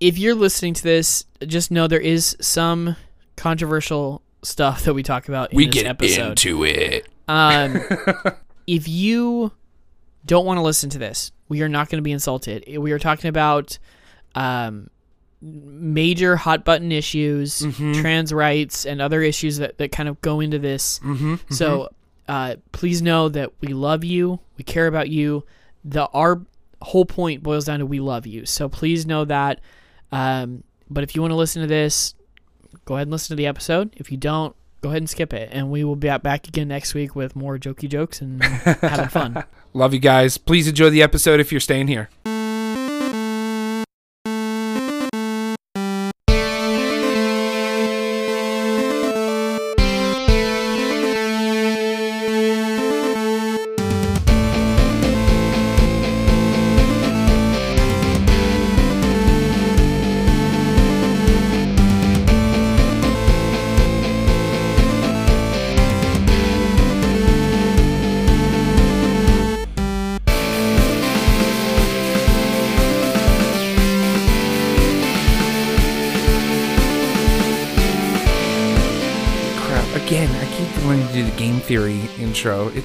if you're listening to this, just know there is some controversial stuff that we talk about in we get episode. into it. Um, if you don't want to listen to this, we are not going to be insulted. We are talking about um, major hot button issues, Mm-hmm. trans rights, and other issues that, that kind of go into this. Mm-hmm. So uh, please know that we love you, we care about you. The our whole point boils down to we love you. So please know that. Um, but if you want to listen to this, go ahead and listen to the episode. If you don't, go ahead and skip it, and we will be back again next week with more jokey jokes and having fun. Love you guys. Please enjoy the episode if you're staying here.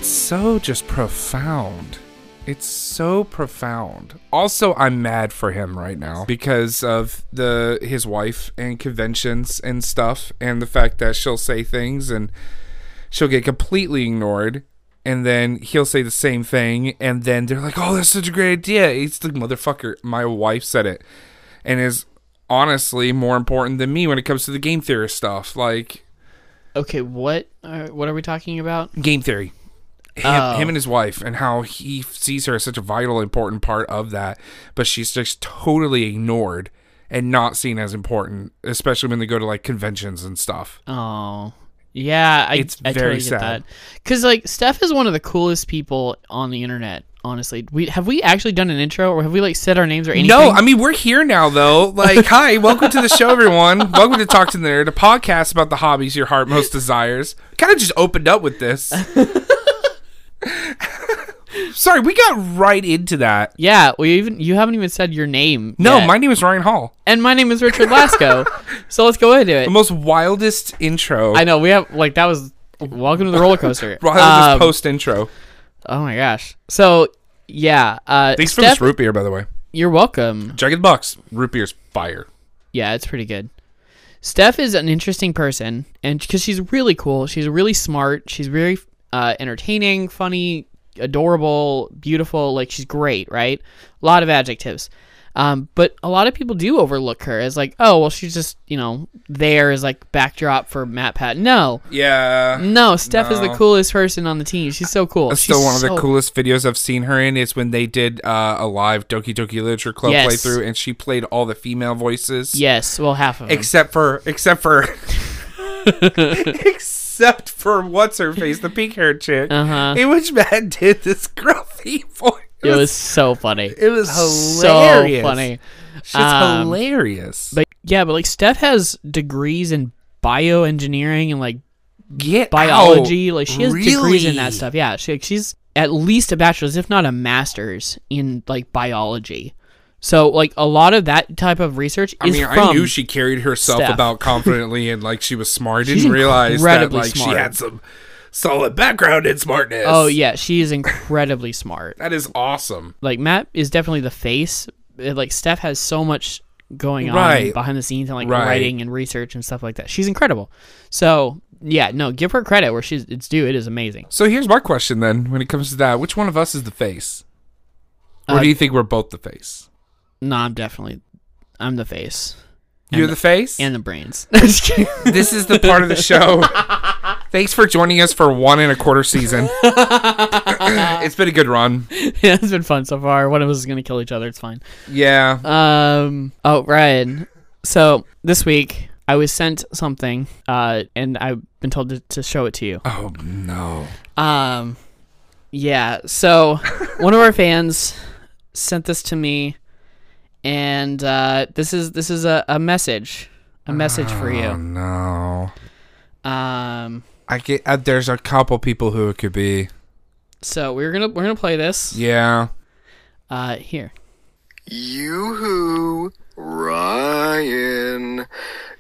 It's so just profound. It's so profound. Also, I'm mad for him right now because of the his wife and conventions and stuff and the fact that she'll say things and she'll get completely ignored and then he'll say the same thing and then they're like, "Oh, that's such a great idea." It's like, "Motherfucker, my wife said it." And is honestly more important than me when it comes to the game theory stuff. Like, Okay, what uh, what are we talking about? game theory. Him, Oh. him and his wife, and how he sees her as such a vital, important part of that, but she's just totally ignored and not seen as important, especially when they go to like conventions and stuff. Oh, yeah, I, It's I very totally get sad. that. Because like Steph is one of the coolest people on the internet. Honestly, we have we actually done an intro or have we like said our names or anything? No, I mean we're here now though. Like, hi, welcome to the show, everyone. welcome to Talk to the Nerd, a podcast about the hobbies your heart most desires. Kind of just opened up with this. Sorry, we got right into that. yeah, we even you haven't even said your name. No, yet. my name is Ryan Hall. and my name is Richard Lasco. so let's go into it. The most wildest intro. I know we have like that was welcome to the roller coaster. wildest Um, post intro. oh my gosh. So yeah, uh, Thanks for Steph, this root beer, by the way. you're welcome. Jagged Bucks. Root beer's fire. Yeah, it's pretty good. Steph is an interesting person, and because she's really cool, she's really smart, she's very uh, entertaining, funny, adorable, beautiful. Like she's great, right? A lot of adjectives. Um, but a lot of people do overlook her as like, oh, well, she's just you know there as like backdrop for MatPat. No, Yeah. no, Steph is the coolest person on the team. She's so cool. That's She's still one of the coolest videos I've seen her in is when they did uh, a live Doki Doki Literature Club Yes. playthrough and she played all the female voices. Yes, well, half of them. Except for except for except for what's her face, the pink haired chick. Uh-huh. In which Matt did this growthy voice. it was so funny. it was so hilarious. funny. She's Um, hilarious. But yeah, but like Steph has degrees in bioengineering and like Get biology. out. Like she has degrees in that stuff. Yeah, she, she's at least a bachelor's, if not a master's, in like biology. So like a lot of that type of research I mean, I knew she carried herself Steph. about confidently and like she was smart. She's Didn't realize that like she had some solid background in smartness. Oh yeah, she is incredibly smart. that is awesome. Like Matt is definitely the face. Like Steph has so much going on Right. behind the scenes and like Right. writing and research and stuff like that. She's incredible. So yeah, no, give her credit where she's it's due. It is amazing. So here's my question then: When it comes to that, which one of us is the face? Or Uh, do you think we're both the face? No, I'm definitely I'm the face You're the face. and the brains. This is the part of the show. Thanks for joining us for one and a quarter season. it's been a good run. yeah, it's been fun so far. One of us is gonna kill each other. It's fine. Yeah. Um. Oh, Ryan. So this week I was sent something, uh, and I've been told to, to show it to you. Oh no. Um. Yeah. So one of our fans sent this to me, and uh, this is this is a, a message, a message for Oh you. no. Um. I get. Uh, there's a couple people who it could be. So we're gonna we're gonna play this. Yeah. Uh. Here. Yoo-hoo! Run!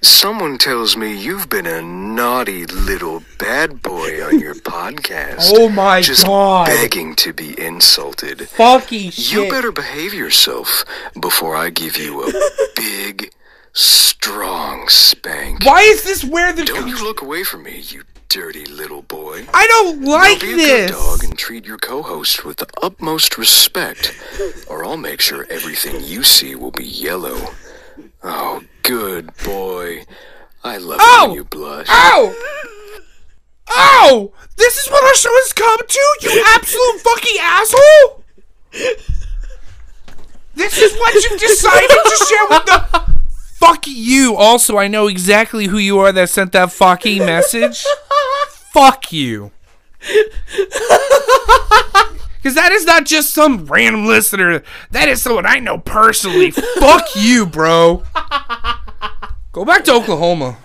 Someone tells me you've been a naughty little bad boy on your podcast. Oh my just God. begging to be insulted. Fucky shit! You better behave yourself before I give you a big, strong spank. Why is this where the? Don't you look away from me, you dirty little boy. I don't like now be a good dog and treat your co-host with the utmost respect, or I'll make sure everything you see will be yellow. Oh, good boy. I love Ow! when you blush. Ow! Ow! This is what our show has come to, you absolute fucking asshole! This is what you've decided to share with the. Fuck you. Also, I know exactly who you are that sent that fucking message. Fuck you. Because that is not just some random listener. That is someone I know personally. Fuck you, bro. Go back to Oklahoma.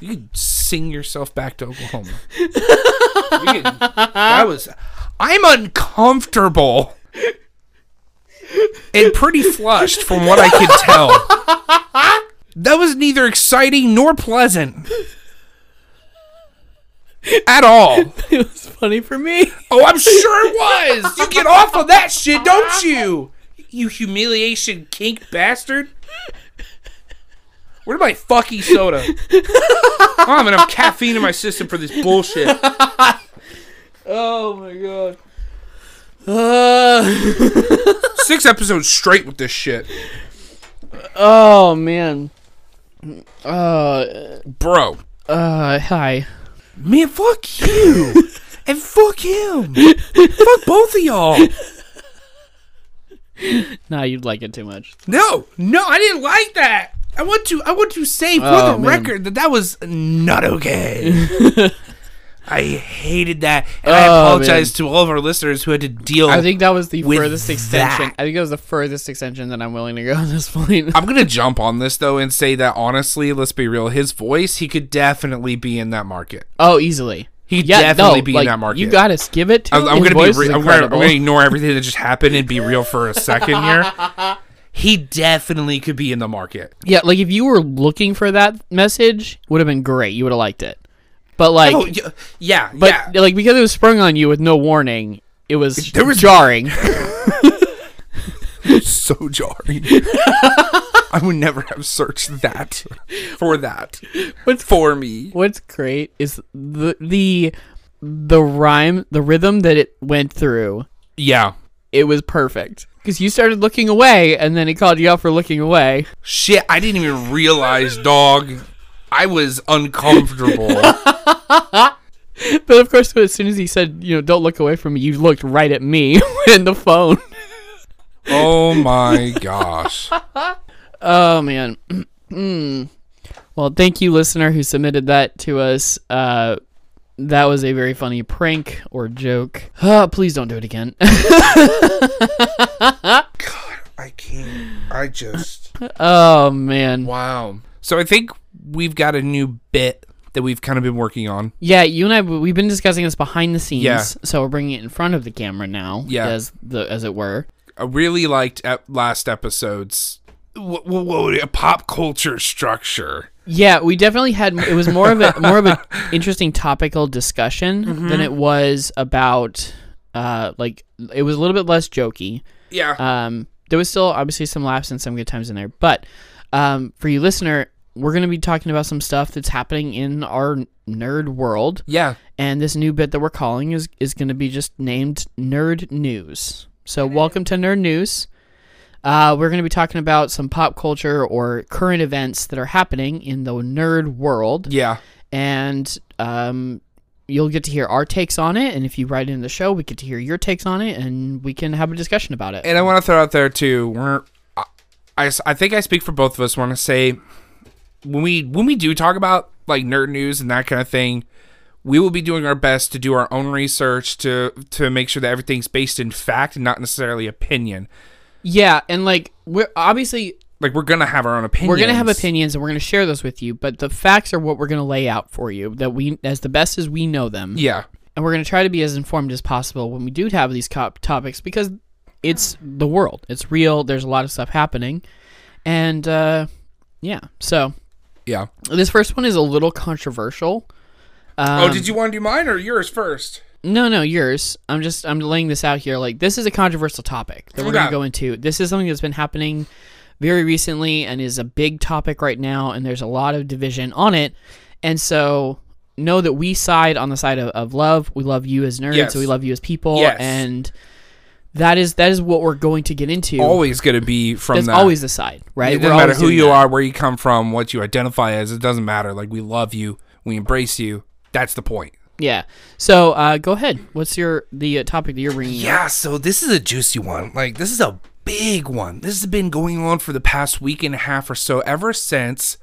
You could sing yourself back to Oklahoma. Could- that was. I'm uncomfortable and pretty flushed from what I could tell. That was neither exciting nor pleasant at all. it was funny for me. Oh, I'm sure it was. You get off of that shit, don't you? You humiliation kink bastard. Where's my fucking soda? I don't have enough caffeine in my system for this bullshit. Oh my god. Uh, Six episodes straight with this shit. oh man. Uh, Bro. uh, hi. Man, fuck you. and fuck him. fuck both of y'all. Nah, you'd like it too much. No, no, I didn't like that. I want to I want to say for Oh, the man. record that that was not okay. I hated that, and I Oh, apologize to all of our listeners who had to deal. I think that was the furthest extension. that. I think that was the furthest extension that I'm willing to go at this point. I'm gonna jump on this though and say that honestly, let's be real. His voice, he could definitely be in that market. oh, easily. He'd Yeah, definitely no, be like, in that market. You gotta give it to I'm. I'm gonna be. Re- I'm, gonna, I'm gonna ignore everything that just happened and be real for a second here. He definitely could be in the market. Yeah, like if you were looking for that message, would have been great. You would have liked it. But oh, like, Oh, yeah, but yeah. like because it was sprung on you with no warning, it was, There was- jarring. so jarring. I would never have searched that for that What's for me. What's great is the the the rhyme, the rhythm that it went through. Yeah. It was perfect because you started looking away, and then he called you out for looking away. Shit, I didn't even realize, dog. I was uncomfortable. But of course, as soon as he said, you know, don't look away from me, you looked right at me in the phone. oh my gosh. Oh man. Mm. well, thank you, listener, who submitted that to us. Uh, that was a very funny prank or joke. Uh, please don't do it again. God, I can't. I just. oh man. Wow. So I think we've got a new bit that we've kind of been working on. Yeah, you and I we've been discussing this behind the scenes. Yeah. So we're bringing it in front of the camera now. Yeah. As the as it were. I really liked last episode's what, what, what, a pop culture structure. Yeah, we definitely had. It was more of a more of an interesting topical discussion Mm-hmm. than it was about. Uh, like it was a little bit less jokey. Yeah. Um, there was still obviously some laughs and some good times in there, but um, for you listener, we're gonna be talking about some stuff that's happening in our nerd world, yeah. and this new bit that we're calling is is gonna be just named Nerd News. So welcome to Nerd News. Uh, we're going to be talking about some pop culture or current events that are happening in the nerd world Yeah. and um, you'll get to hear our takes on it. And if you write in the show, we get to hear your takes on it, and we can have a discussion about it. And I want to throw out there too. We're, I, I, I think I speak for both of us. Want to say when we when we do talk about like nerd news and that kind of thing, we will be doing our best to do our own research to to make sure that everything's based in fact and not necessarily opinion. yeah, and like we're obviously Like we're gonna have our own opinions. we're gonna have opinions, and we're gonna share those with you. But the facts are what we're gonna lay out for you that we as the best as we know them. Yeah. and we're gonna try to be as informed as possible when we do have these cop topics because it's the world. It's real. There's a lot of stuff happening, and uh, yeah. So Yeah. this first one is a little controversial. oh, Um, did you want to do mine or yours first? No, no, yours. I'm just I'm laying this out here. Like this is a controversial topic that we're Okay. gonna go into. This is something that's been happening very recently and is a big topic right now, and there's a lot of division on it. And so know that we side on the side of, of love. We love you as nerds. Yes. So we love you as people. Yes. And that is that is what we're going to get into. Always going to be from That's that. always the side, right? It doesn't matter who you that. are, where you come from, what you identify as. It doesn't matter. Like we love you, we embrace you. That's the point. Yeah. So uh, go ahead. What's your the uh, topic that you're bringing? up? Yeah, so this is a juicy one. Like this is a big one. This has been going on for the past week and a half or so ever since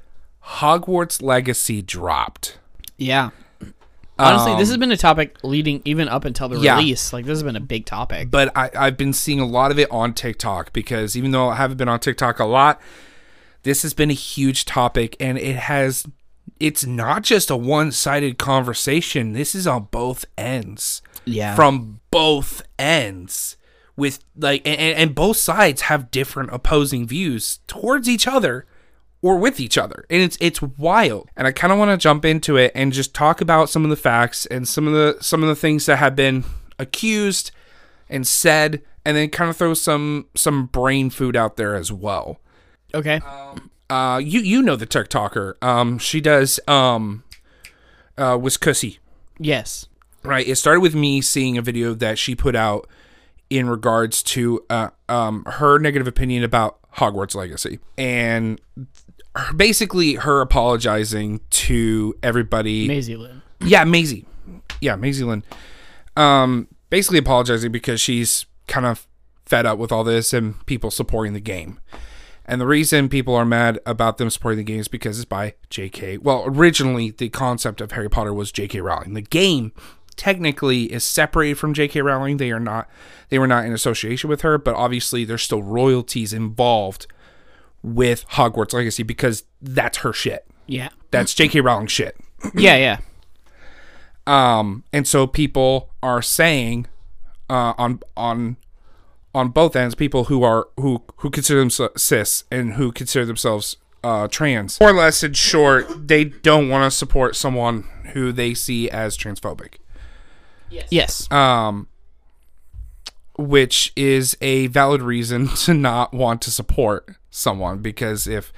Hogwarts Legacy dropped. Yeah. Honestly, this has been a topic leading even up until the Um, Yeah. release. Like this has been a big topic. But I, I've been seeing a lot of it on TikTok because even though I haven't been on TikTok a lot, this has been a huge topic and it has it's not just a one-sided conversation. This is on both ends. Yeah. From both ends. With like and, and both sides have different opposing views towards each other or with each other. And it's it's wild. And I kind of want to jump into it and just talk about some of the facts and some of the some of the things that have been accused and said and then kind of throw some some brain food out there as well. okay. Uh you you know the TikToker. Um she does um uh was Cussy, yes. right? It started with me seeing a video that she put out in regards to uh, um, her negative opinion about Hogwarts Legacy, and her- basically her apologizing to everybody. Maisie Lynn. Yeah, Maisie. Yeah, Maisie Lynn. Um, basically apologizing because she's kind of fed up with all this and people supporting the game. And the reason people are mad about them supporting the game is because it's by J.K. Well, originally the concept of Harry Potter was J.K. Rowling. The game technically is separated from J.K. Rowling. They are not. They were not in association with her, but obviously there's still royalties involved with Hogwarts Legacy because that's her shit. Yeah. That's J.K. Rowling shit. Yeah, yeah. Um, and so people are saying uh, on on on both ends, people who are who who consider themselves cis and who consider themselves uh, trans, more or less in short, they don't want to support someone who they see as transphobic. Yes. Yes. Um, which is a valid reason to not want to support someone because if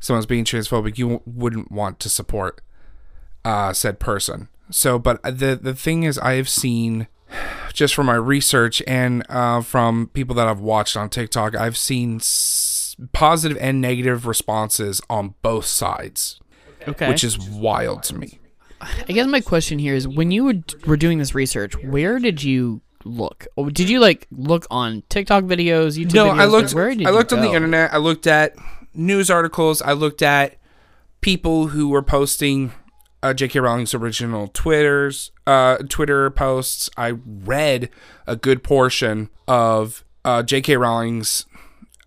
someone's being transphobic, you wouldn't want to support uh, said person. So, but the the thing is, I have seen just from my research and uh, from people that I've watched on TikTok, I've seen s- positive and negative responses on both sides, okay. which is wild to me. I guess my question here is when you were, were doing this research, where did you look? Or did you like look on TikTok videos, YouTube No, videos? I looked. Like, where did I looked on the internet. I looked at news articles. I looked at people who were posting uh, J.K. Rowling's original Twitter's uh, Twitter posts. I read a good portion of uh, J.K. Rowling's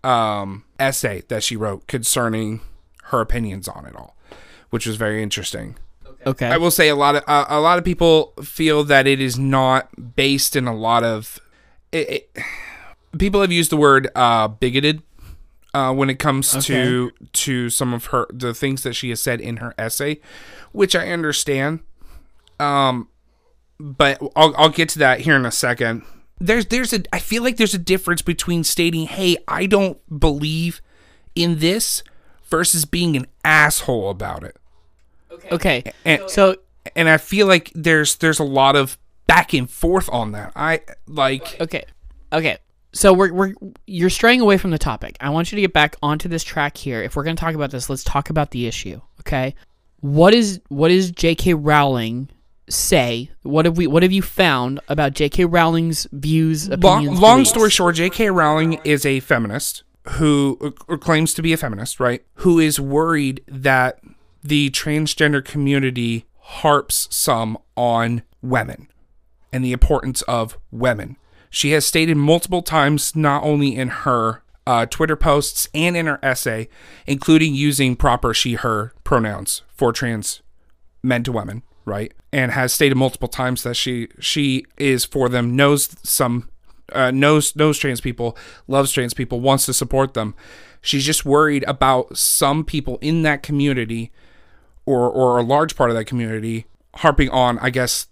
um, essay that she wrote concerning her opinions on it all, which was very interesting. Okay. I will say a lot of uh, a lot of people feel that it is not based in a lot of. It, it, people have used the word uh, bigoted uh, when it comes to to some of her the things that she has said in her essay, which I understand. Um, but I'll I'll get to that here in a second. There's there's a I feel like there's a difference between stating, "Hey, I don't believe in this," versus being an asshole about it. Okay. And So and I feel like there's there's a lot of back and forth on that. I like Okay. Okay. So we're we're you're straying away from the topic. I want you to get back onto this track here. If we're going to talk about this, let's talk about the issue, okay? What is what is J.K. Rowling say? What have we what have you found about J.K. Rowling's views, long, opinions? long beliefs? story short, J.K. Rowling is a feminist who or claims to be a feminist, right? Who is worried that the transgender community harps some on women and the importance of women. She has stated multiple times, not only in her uh, Twitter posts and in her essay, including using proper she, her pronouns for trans men to women, right? And has stated multiple times that she she is for them, knows some uh, knows knows trans people, loves trans people, wants to support them. She's just worried about some people in that community, or or a large part of that community, harping on, I guess,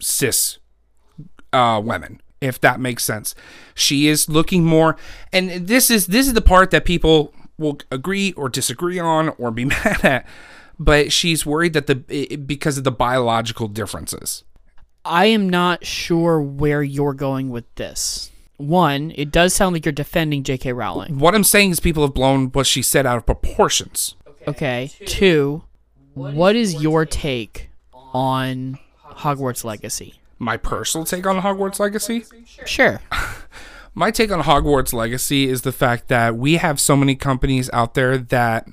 cis uh, women, if that makes sense. She is looking more, and this is this is the part that people will agree or disagree on or be mad at. But she's worried that the it- because of the biological differences. I am not sure where you're going with this. One, it does sound like you're defending J.K. Rowling. What I'm saying is people have blown what she said out of proportions. Okay. Two, what is your take on Hogwarts Legacy? My personal take on Hogwarts Legacy. Sure. My take on Hogwarts Legacy is the fact that we have so many companies out there that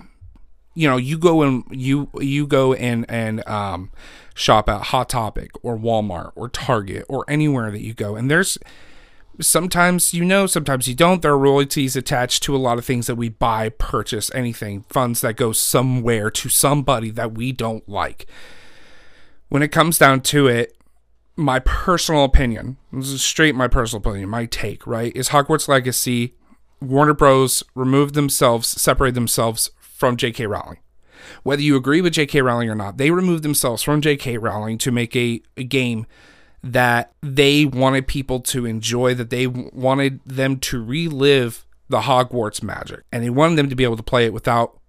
you know, you go and you you go and and um shop at Hot Topic or Walmart or Target or anywhere that you go and there's sometimes you know, sometimes you don't. There are royalties attached to a lot of things that we buy, purchase, anything, funds that go somewhere to somebody that we don't like. When it comes down to it, my personal opinion, this is straight my personal opinion, my take, right, is Hogwarts Legacy, Warner Bros. removed themselves, separated themselves from J.K. Rowling. Whether you agree with J.K. Rowling or not, they removed themselves from J.K. Rowling to make a, a game that they wanted people to enjoy, that they wanted them to relive the Hogwarts magic. And they wanted them to be able to play it without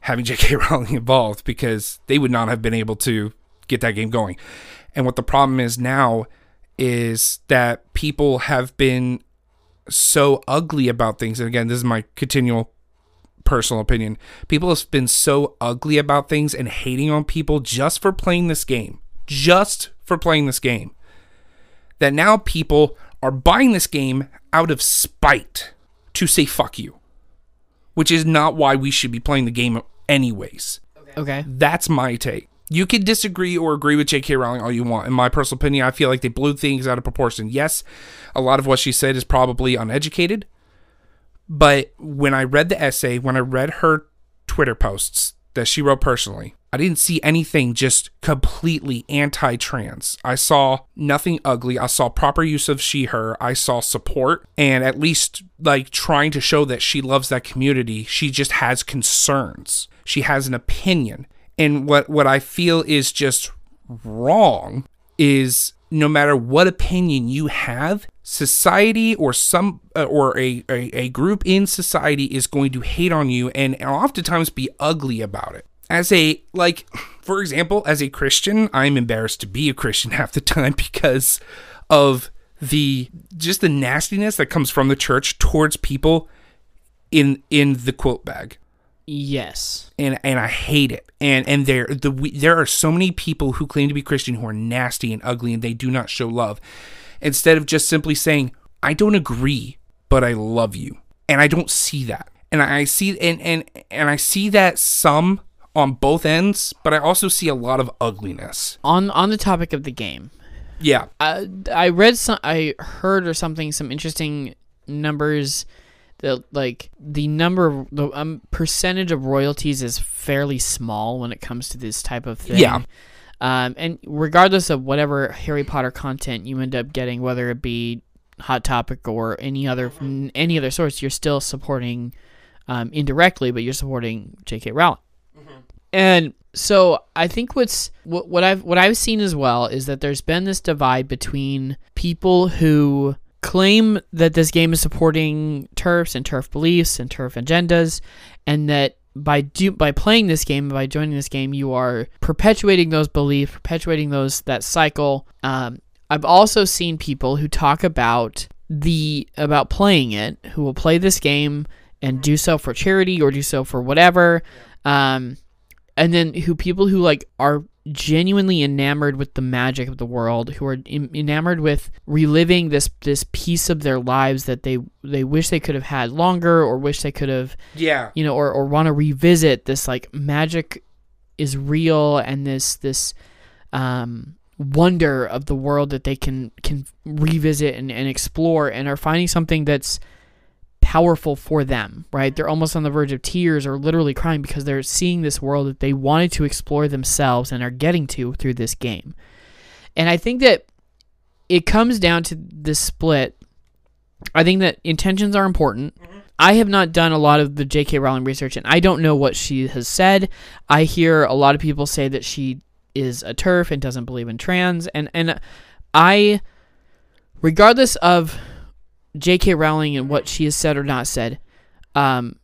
having J.K. Rowling involved because they would not have been able to get that game going. And what the problem is now is that people have been so ugly about things. And again, this is my continual personal opinion. People have been so ugly about things and hating on people just for playing this game. Just for playing this game. That now people are buying this game out of spite to say fuck you. Which is not why we should be playing the game anyways. Okay. That's my take. You can disagree or agree with J.K. Rowling all you want. In my personal opinion, I feel like they blew things out of proportion. Yes, a lot of what she said is probably uneducated. But when I read the essay, when I read her Twitter posts that she wrote personally, I didn't see anything just completely anti trans. I saw nothing ugly. I saw proper use of she, her. I saw support and at least like trying to show that she loves that community. She just has concerns. She has an opinion. And what, what I feel is just wrong is no matter what opinion you have, society or some uh, or a, a, a group in society is going to hate on you and, and oftentimes be ugly about it. As a like for example, as a Christian, I'm embarrassed to be a Christian half the time because of the just the nastiness that comes from the church towards people in in the QUILTBAG Yes. and and I hate it. And and there the we, there are so many people who claim to be Christian who are nasty and ugly and they do not show love. Instead of just simply saying, "I don't agree, but I love you." And I don't see that. And I see and and and I see that some on both ends, but I also see a lot of ugliness. On on the topic of the game, Yeah. I I read some, I heard or something, some interesting numbers. That like the number, of, the um, percentage of royalties is fairly small when it comes to this type of thing. Yeah. Um, and regardless of whatever Harry Potter content you end up getting, whether it be Hot Topic or any other any other source, you're still supporting um, indirectly, but you're supporting J.K. Rowling. And so I think what's what, what I've what I've seen as well is that there's been this divide between people who claim that this game is supporting TERFs and TERF beliefs and TERF agendas, and that by do by playing this game, by joining this game, you are perpetuating those beliefs, perpetuating those that cycle. Um, I've also seen people who talk about the about playing it, who will play this game and do so for charity or do so for whatever. Um, and then who people who like are genuinely enamored with the magic of the world who are em- enamored with reliving this this piece of their lives that they they wish they could have had longer or wish they could have Yeah. you know or, or want to revisit this like magic is real and this this um wonder of the world that they can can revisit and, and explore and are finding something that's powerful for them right they're almost on the verge of tears or literally crying because they're seeing this world that they wanted to explore themselves and are getting to through this game and i think that it comes down to this split I think that intentions are important. I have not done a lot of the J.K. Rowling research, and I don't know what she has said. I hear a lot of people say that she is a TERF and doesn't believe in trans, and and I, regardless of J.K. Rowling and what she has said or not said, um,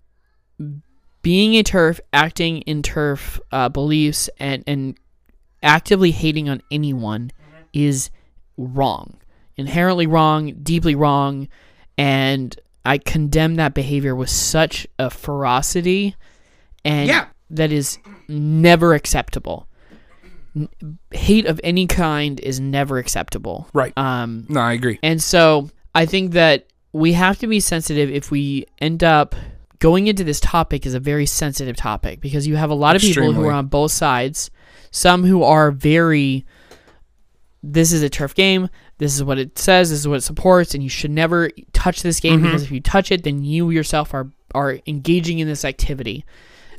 being a TERF, acting in TERF uh, beliefs, and and actively hating on anyone is wrong, inherently wrong, deeply wrong, and I condemn that behavior with such a ferocity, and Yeah. that is never acceptable. N- hate of any kind is never acceptable. Right. Um, No, I agree. and so I think that we have to be sensitive if we end up going into this topic is a very sensitive topic because you have a lot of people who are on both sides. Some who are very this is a TERF game, this is what it says, this is what it supports, and you should never touch this game Mm-hmm. because if you touch it, then you yourself are are engaging in this activity.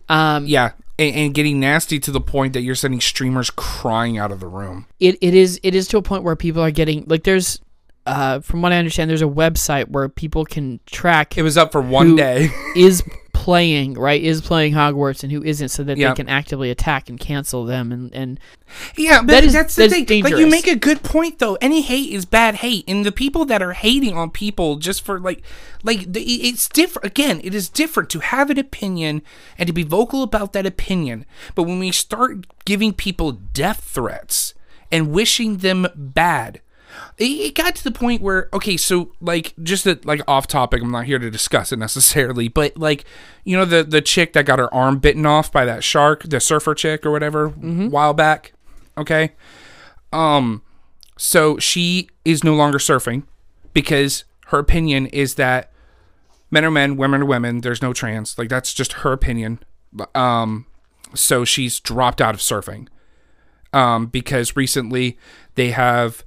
Um, Yeah, and, and getting nasty to the point that you're sending streamers crying out of the room. it, it is it is to a point where people are getting like there's uh, from what I understand, there's a website where people can track It was up for one Who- day. is playing right is playing Hogwarts and who isn't, so that Yeah. they can actively attack and cancel them and and Yeah, but That is- that's the that's thing. Like you make a good point though. Any hate is bad hate, and the people that are hating on people just for like, like the, it's different. Again, it is different to have an opinion and to be vocal about that opinion. But when we start giving people death threats and wishing them bad. It, got to the point where okay, so like just a, like off topic. I'm not here to discuss it necessarily, but like you know the the chick that got her arm bitten off by that shark, the surfer chick or whatever, a while back. Okay, um, so she is no longer surfing because her opinion is that men are men, women are women. There's no trans. Like that's just her opinion. Um, so she's dropped out of surfing. Um, because recently they have,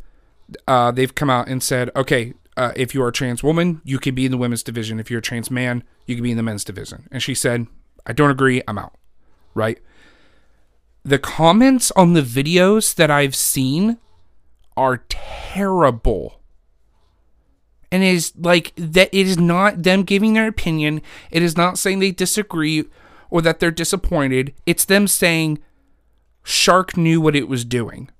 uh, they've come out and said, okay, uh, if you are a trans woman, you can be in the women's division. If you're a trans man, you can be in the men's division. And she said, I don't agree. I'm out. Right. The comments on the videos that I've seen are terrible. And it is like that it is not them giving their opinion. It is not saying they disagree or that they're disappointed. It's them saying shark knew what it was doing.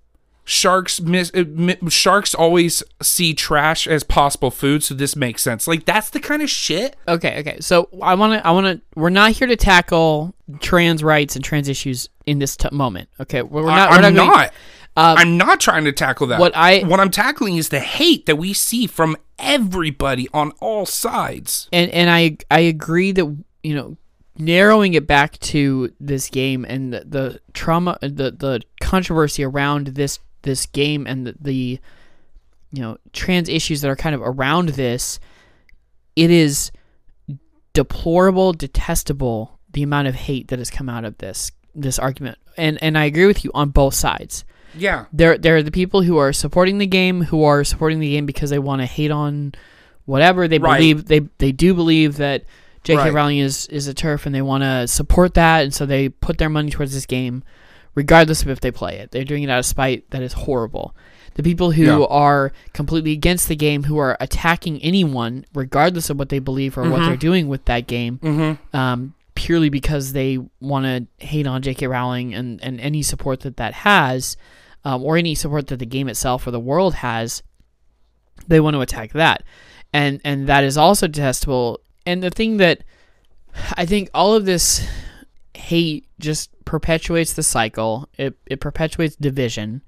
Sharks miss uh, mi- sharks always see trash as possible food, so this makes sense. Like that's the kind of shit. okay okay. So I want to I want to we're not here to tackle trans rights and trans issues in this t- moment. Okay, we're, we're not. I, we're am not. not. um, I'm not trying to tackle that. What I- what I'm tackling is the hate that we see from everybody on all sides. and and I I agree that you know narrowing it back to this game and the, the trauma the the controversy around this this game and the, the you know trans issues that are kind of around this it is deplorable detestable the amount of hate that has come out of this this argument and and I agree with you on both sides Yeah. there there are the people who are supporting the game who are supporting the game because they want to hate on whatever they Right. believe they they do believe that J.K. Right. Rowling is is a TERF and they want to support that and so they put their money towards this game regardless of if they play it they're doing it out of spite that is horrible the people who Yeah. are completely against the game who are attacking anyone regardless of what they believe or what they're doing with that game Mm-hmm. um, purely because they want to hate on J.K. Rowling and, and any support that that has, um, or any support that the game itself or the world has, they want to attack that, and and that is also detestable. And the thing that I think all of this hate just perpetuates the cycle. It it perpetuates division,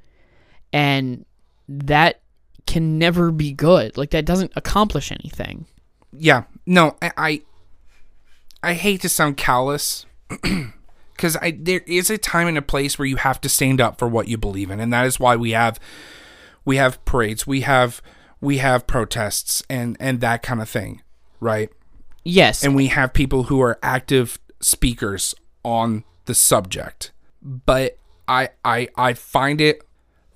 and that can never be good. Like that doesn't accomplish anything. Yeah. No, I I, I hate to sound callous cuz I there is a time and a place where you have to stand up for what you believe in and that is why we have we have parades, we have we have protests and and that kind of thing, right? Yes, and we have people who are active speakers on the subject. But I I I find it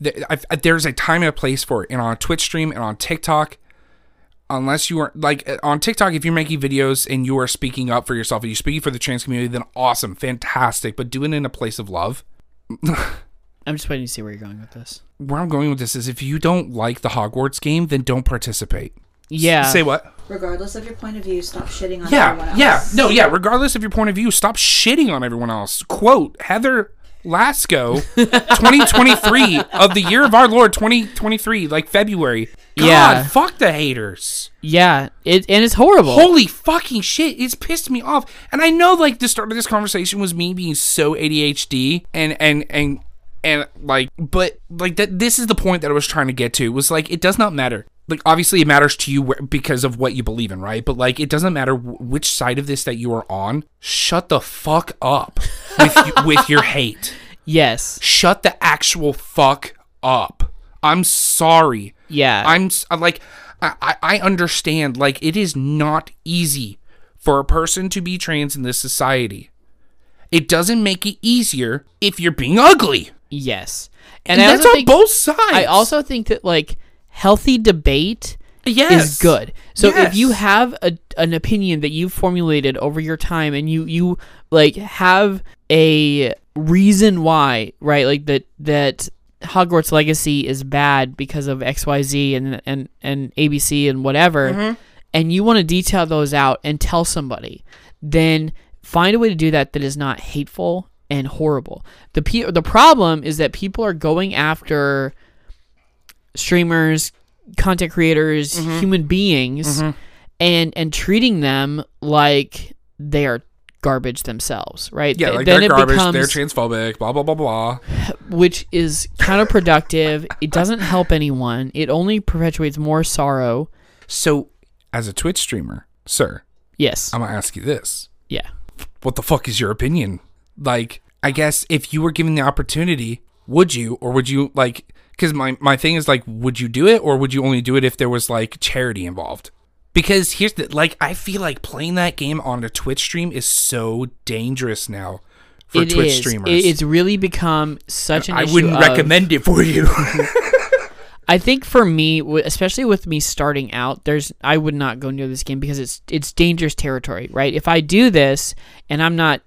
there's a time and a place for it, and on a Twitch stream and on TikTok. Unless you are like uh, on TikTok, if you're making videos and you are speaking up for yourself and you're speaking for the trans community, then awesome, fantastic. But do it in a place of love. I'm just waiting to see where you're going with this. Where I'm going with this is if you don't like the Hogwarts game, then don't participate. Yeah. Say what? Regardless of your point of view, stop shitting on everyone else. yeah. No, yeah. Regardless of your point of view, stop shitting on everyone else. Quote Heather Lasco, 2023 of the year of our Lord 2023, like February. God, Yeah. fuck the haters. Yeah. It and it's horrible. Holy fucking shit, it's pissed me off. And I know like the start of this conversation was me being so ADHD and and and and like but like that this is the point that I was trying to get to was like it does not matter. Like obviously it matters to you because of what you believe in, right? But like it doesn't matter wh- which side of this that you are on. Shut the fuck up with with your hate. yes. Shut the actual fuck up. I'm sorry. Yeah. I'm I'm like, I, I- understand. Like, it is not easy for a person to be trans in this society. It doesn't make it easier if you're being ugly. yes. And, I that's on think, both sides. I also think that like healthy debate yes. is good. So if you have a, an opinion that you've formulated over your time and you you like have a reason why, right? Like that that Hogwarts Legacy is bad because of XYZ and and and ABC and whatever Mm-hmm. and you want to detail those out and tell somebody, then find a way to do that that is not hateful and horrible. The pe- the problem is that people are going after streamers, content creators, Mm-hmm. human beings, and and treating them like they are garbage themselves, right? Yeah, like then they're it garbage, becomes, they're transphobic, blah, blah, blah, blah. which is counterproductive. it doesn't help anyone. It only perpetuates more sorrow. So, as a Twitch streamer, sir, Yes. I'm going to ask you this. yeah. What the fuck is your opinion? Like, I guess if you were given the opportunity, would you, or would you, like, because my, my thing is, like, would you do it, or would you only do it if there was, like, charity involved? Because here's the, like, I feel like playing that game on a Twitch stream is so dangerous now for It Twitch is. streamers. It- it's really become such an I wouldn't of- recommend it for you. I think for me, especially with me starting out, there's I would not go near this game because it's it's dangerous territory, right? If I do this and I'm not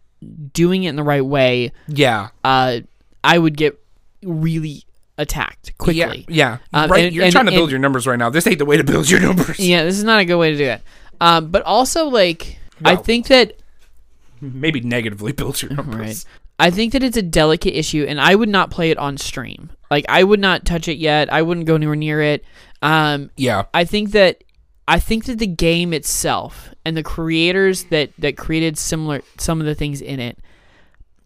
doing it in the right way, yeah. uh, I would get really attacked quickly. Yeah. yeah. Um, right. and- You're and- trying to build and- your numbers right now. This ain't the way to build your numbers. Yeah, this is not a good way to do it. Um, but also, like, I think that Maybe negatively build your numbers. Right. I think that it's a delicate issue, and I would not play it on stream. Like, I would not touch it yet. I wouldn't go anywhere near it. Um, Yeah. I think that I think that the game itself and the creators that that created similar some of the things in it.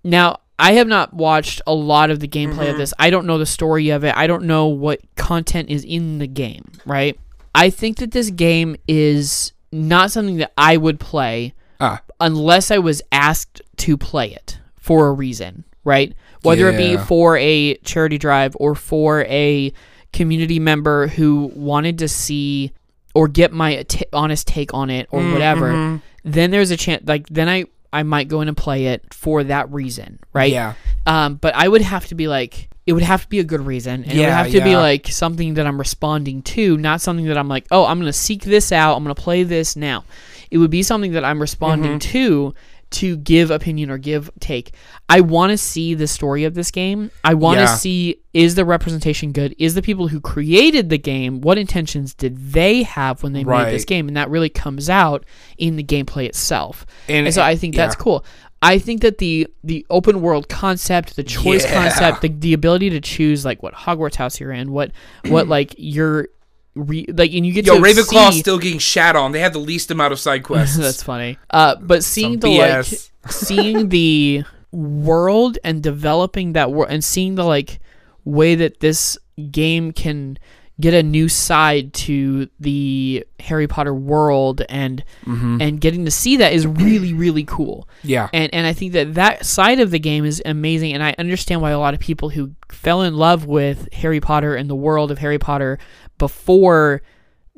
Now, I have not watched a lot of the gameplay of mm-hmm. this. I don't know the story of it. I don't know what content is in the game, right? I think that this game is not something that I would play Ah. unless I was asked to play it for a reason, right? Whether it be for a charity drive or for a community member who wanted to see or get my t- honest take on it or mm, whatever, mm-hmm. then there's a chance like then I I might go in and play it for that reason, right? Yeah. Um, but I would have to be like, it would have to be a good reason, and it would Yeah, have to be yeah. like something that I'm responding to, not something that I'm like, oh, I'm gonna seek this out, I'm gonna play this now. It would be something that I'm responding Mm-hmm. to to give opinion or give take. I want to see the story of this game. I want to Yeah. see is the representation good? Is the people who created the game what intentions did they have when they made this game? And that really comes out in the gameplay itself. And- And, so I think that's yeah. cool. I think that the the open world concept, the choice Yeah. concept, the, the ability to choose like what Hogwarts house you're in, what what like your re, like, and you get Yo, to Ravenclaw's see, still getting shat on. They have the least amount of side quests. that's funny. Uh, but seeing Some the BS. like seeing the world and developing that world and seeing the like way that this game can get a new side to the Harry Potter world and and getting to see that is really really cool. yeah. And and I think that that side of the game is amazing and I understand why a lot of people who fell in love with Harry Potter and the world of Harry Potter before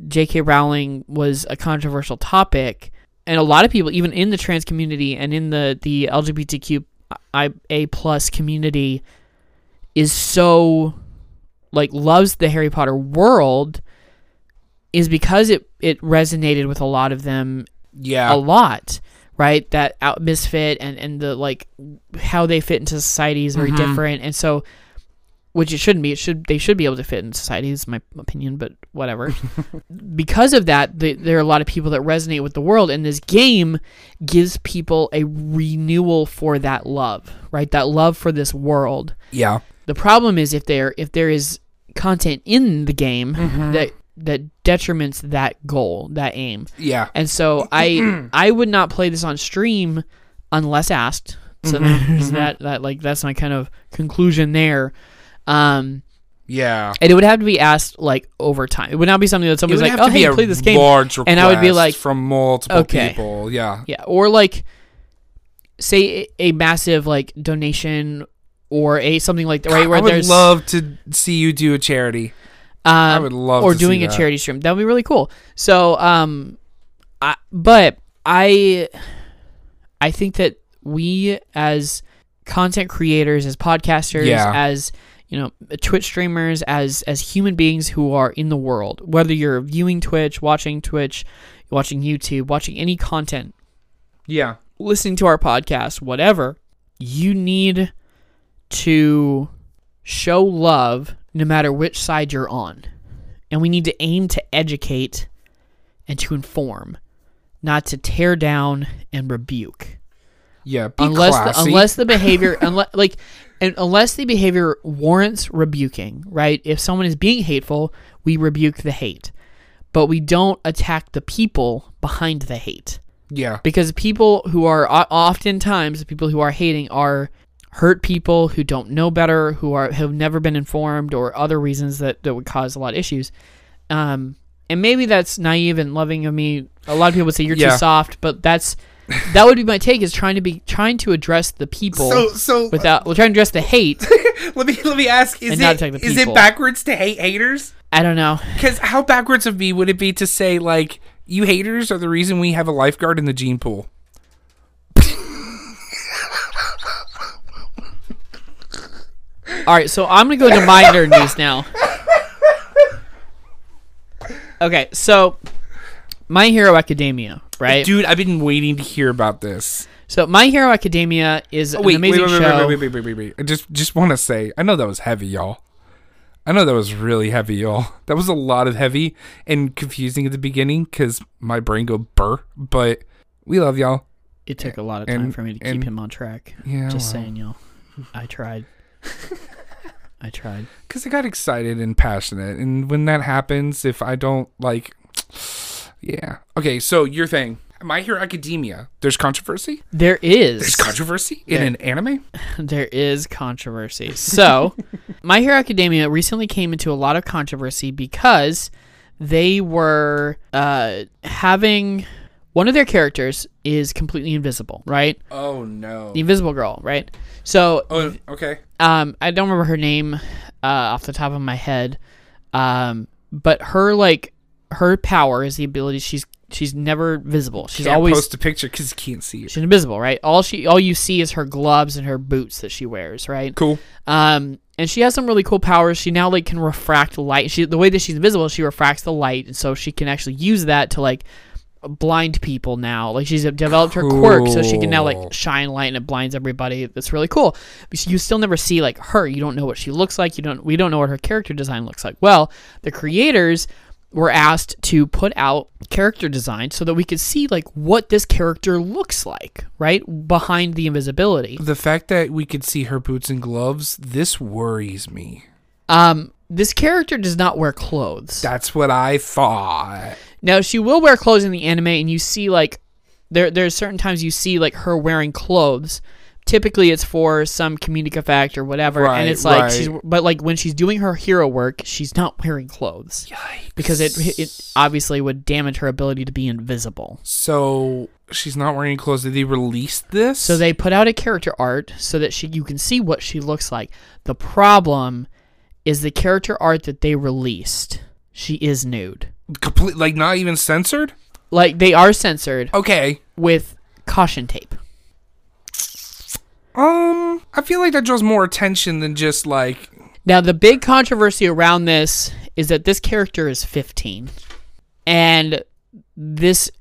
J.K. Rowling was a controversial topic and a lot of people even in the trans community and in the the LGBTQ I, a plus community is so like loves the Harry Potter world is because it it resonated with a lot of them yeah. a lot right that out misfit and and the like how they fit into society is very mm-hmm. different and so which it shouldn't be. It should they should be able to fit in society. Is my opinion, but whatever. because of that, the, there are a lot of people that resonate with the world, and this game gives people a renewal for that love, right? That love for this world. Yeah. The problem is if there if there is content in the game mm-hmm. that that detriments that goal, that aim. Yeah. And so I I would not play this on stream unless asked. So mm-hmm. there's that that like that's my kind of conclusion there. Um Yeah. and it would have to be asked like over time. It would not be something that somebody's like, "Oh, hey, play this game." large And I would be like, from multiple okay. people. Yeah. Yeah, or like say a, massive like donation or a something like that. right where I would there's love to see you do a charity. um, I would love or to see doing a that. charity stream. That would be really cool. So, um, I, but I, I think that we as content creators, as podcasters, Yeah. as you know, Twitch streamers, as as human beings who are in the world, whether you're viewing Twitch, watching Twitch, watching YouTube, watching any content, Yeah. listening to our podcast, whatever, you need to show love no matter which side you're on. And we need to aim to educate and to inform, not to tear down and rebuke. Yeah. Be unless the, unless the behavior unless like and unless the behavior warrants rebuking, right? If someone is being hateful, we rebuke the hate. But we don't attack the people behind the hate yeah. because people who are oftentimes the people who are hating are hurt people who don't know better who are have never been informed or other reasons that, that would cause a lot of issues um and maybe that's naive and loving of me a lot of people would say you're Yeah. too soft but that's that would be my take is trying to be trying to address the people So so without well, trying to address the hate. Let me let me ask: Is it is it backwards to hate haters? i don't know. Because how backwards of me would it be to say like you haters are the reason we have a lifeguard in the gene pool? all right so i'm gonna go into my nerd news now. Okay so my hero academia right Dude, I've been waiting to hear about this. So My Hero Academia is oh, an wait, amazing wait, wait, show. wait, wait, wait, wait, wait, wait. I just just want to say, I know that was heavy, y'all. I know that was really heavy, y'all. That was a lot of heavy and confusing at the beginning because my brain go burr. But we love y'all. It took a lot of time And- for me to keep and- him on track. Yeah, Just well. saying, y'all. I tried. I tried. because I got excited and passionate, and when that happens, if I don't like, yeah. Okay, so your thing, My Hero Academia. There's controversy. There is. There's controversy in There- an anime. there is controversy. So, My Hero Academia recently came into a lot of controversy because they were uh, having one of their characters is completely invisible, right? Oh no. The Invisible Girl, right? So, Oh, okay. um, I don't remember her name uh, off the top of my head, um, but her like her power is the ability. She's she's never visible. She's Can't always post a picture because you can't see it. she's invisible, right? All she all you see is her gloves and her boots that she wears, right? Cool. Um, and she has some really cool powers. She now like can refract light. She the way that she's invisible, she refracts the light, and so she can actually use that to like blind people now. Like she's developed her quirk, so she can now like shine light and it blinds everybody. That's really cool. But you still never see like her. You don't know what she looks like. You don't. We don't know what her character design looks like. Well, the creators were asked to put out character design so that we could see like what this character looks like right behind the invisibility The fact that we could see her boots and gloves, this worries me. um this character does not wear clothes That's what I thought. Now she will wear clothes in the anime, and you see like there there's certain times you see like her wearing clothes. Typically, it's for some comedic effect or whatever, Right, and it's like right. she's but like when she's doing her hero work, she's not wearing clothes because it it obviously would damage her ability to be invisible. So she's not wearing clothes. Did they release this? So they put out a character art so that she you can see what she looks like. The problem is the character art that they released. She is nude. complete like not even censored. Like they are censored Okay. with caution tape. Um, I feel like that draws more attention than just like Now, the big controversy around this is that this character is 15. And this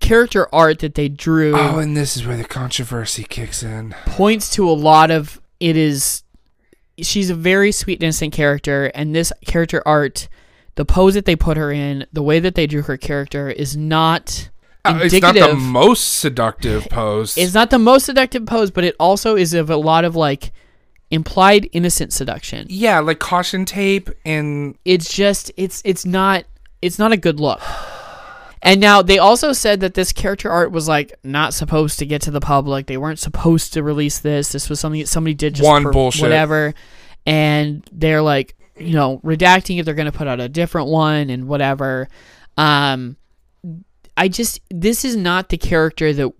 character art that they drew oh, and this is where the controversy kicks in. points to a lot of it is she's a very sweet, innocent character, and this character art, the pose that they put her in, the way that they drew her character, is not it's not the most seductive pose. it's not the most seductive pose, but it also is of a lot of like implied innocent seduction. yeah, like caution tape and It's just it's it's not it's not a good look. And now they also said that this character art was like not supposed to get to the public. They weren't supposed to release this. This was something that somebody did just One for bullshit. whatever. And they're like, you know, redacting if they're going to put out a different one and whatever. Um I just this is not the character that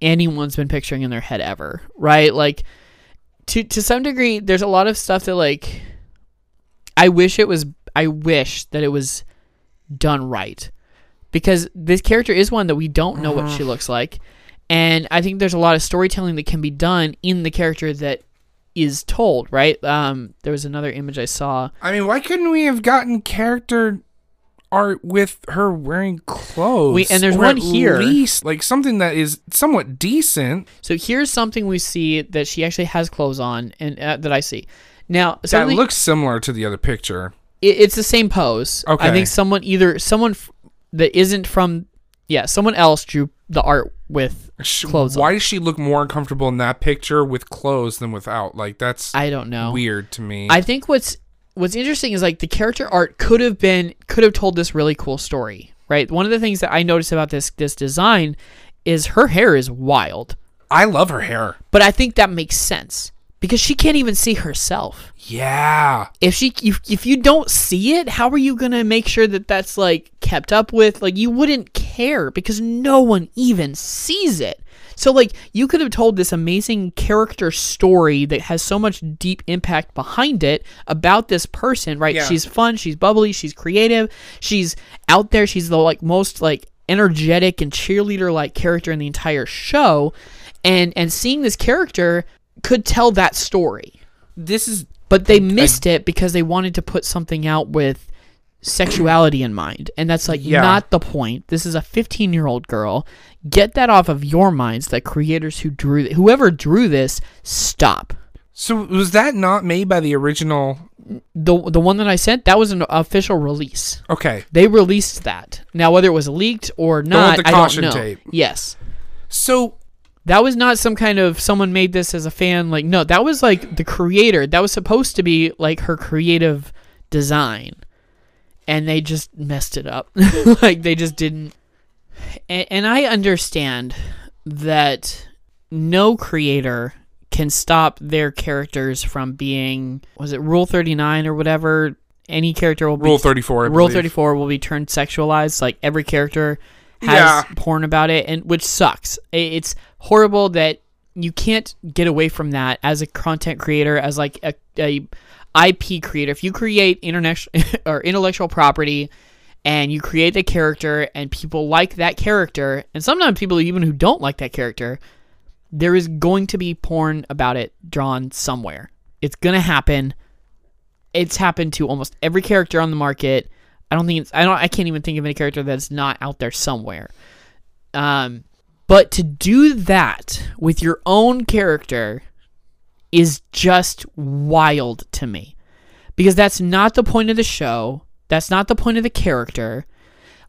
anyone's been picturing in their head ever, right? Like to to some degree there's a lot of stuff that like I wish it was I wish that it was done right. Because this character is one that we don't know what she looks like. And I think there's a lot of storytelling that can be done in the character that is told, right? Um there was another image I saw. I mean, why couldn't we have gotten character art with her wearing clothes? We- and there's one at here. least, like something that is somewhat decent. So here's something we see that she actually has clothes on and uh, that I see. Now, That looks similar to the other picture. it, it's the same pose. Okay, I think someone either someone f- that isn't from yeah, someone else drew the art with Sh- clothes Why on. does she look more uncomfortable in that picture with clothes than without? Like that's I don't know. weird to me. I think what's what's interesting is like the character art could have been could have told this really cool story, right? One of the things that I noticed about this this design is her hair is wild, I love her hair. but I think that makes sense because she can't even see herself. Yeah. If she if, if you don't see it, how are you going to make sure that that's like kept up with? Like you wouldn't care because no one even sees it. So like you could have told this amazing character story that has so much deep impact behind it about this person, right? Yeah. She's fun, she's bubbly, she's creative, she's out there, she's the like most like energetic and cheerleader like character in the entire show. And and seeing this character could tell that story This is but they missed it because they wanted to put something out with sexuality in mind. And that's like Yeah. not the point. This is a 15 year old girl. Get that off of your minds that creators who drew whoever drew this stop. So was that not made by the original? The the one that i sent that was an official release. Okay. they released that. Now whether it was leaked or not the i don't know. tape. yes. So that was not some kind of someone made this as a fan like no that was like the creator. That was supposed to be like her creative design and they just messed it up like they just didn't and, and i understand that no creator can stop their characters from being was it rule 39 or whatever any character will Rule 34. I Rule believe. 34 will be turned sexualized. Like every character has Yeah. porn about it, and which sucks. It's horrible that you can't get away from that as a content creator, as like a, a IP creator. If you create international or intellectual property and you create the character and people like that character, and sometimes people even who don't like that character, there is going to be porn about it drawn somewhere. It's gonna happen. It's happened to almost every character on the market. I don't think it's I don't I can't even think of any character that's not out there somewhere. Um but to do that with your own character is just wild to me. Because that's not the point of the show. That's not the point of the character.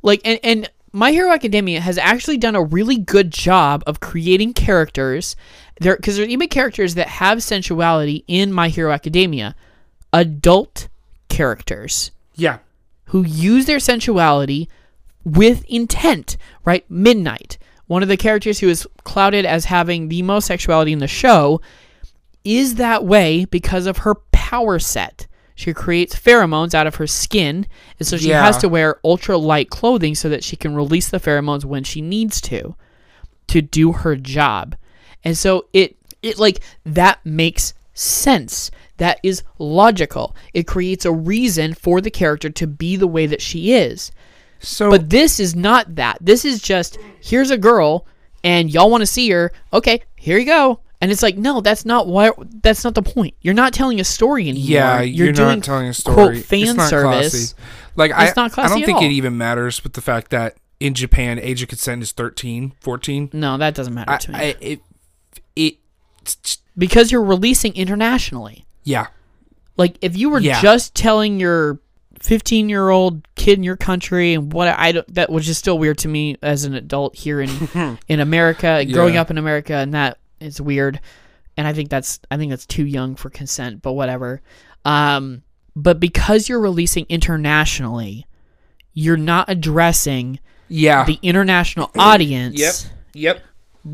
Like and and My Hero Academia has actually done a really good job of creating characters there because there's even characters that have sensuality in My Hero Academia. Adult characters Yeah. who use their sensuality with intent, right? Midnight, one of the characters who is clouded as having the most sexuality in the show, is that way because of her power set. She creates pheromones out of her skin, and so she Yeah. has to wear ultra light clothing so that she can release the pheromones when she needs to to do her job. And so it it like that makes sense. That is logical. It creates a reason for the character to be the way that she is. So But this is not that. This is just here's a girl and y'all want to see her. Okay, here you go. And it's like, no, that's not what that's not the point. You're not telling a story anymore. yeah, you're, you're, doing not telling a story. quote It's not service. classy. Like I, It's not I don't think all. it even matters with the fact that in Japan, age of consent is 13, 14. No, that doesn't matter I, to me. I, it, it, because you're releasing internationally. yeah, Like if you were Yeah. just telling your 15 year old kid in your country and what I don't, that was just still weird to me as an adult here in in America, growing Yeah. up in America, and that is weird. And I think that's I think that's too young for consent, but whatever. Um, but because you're releasing internationally, you're not addressing Yeah. the international audience Yep. Yep.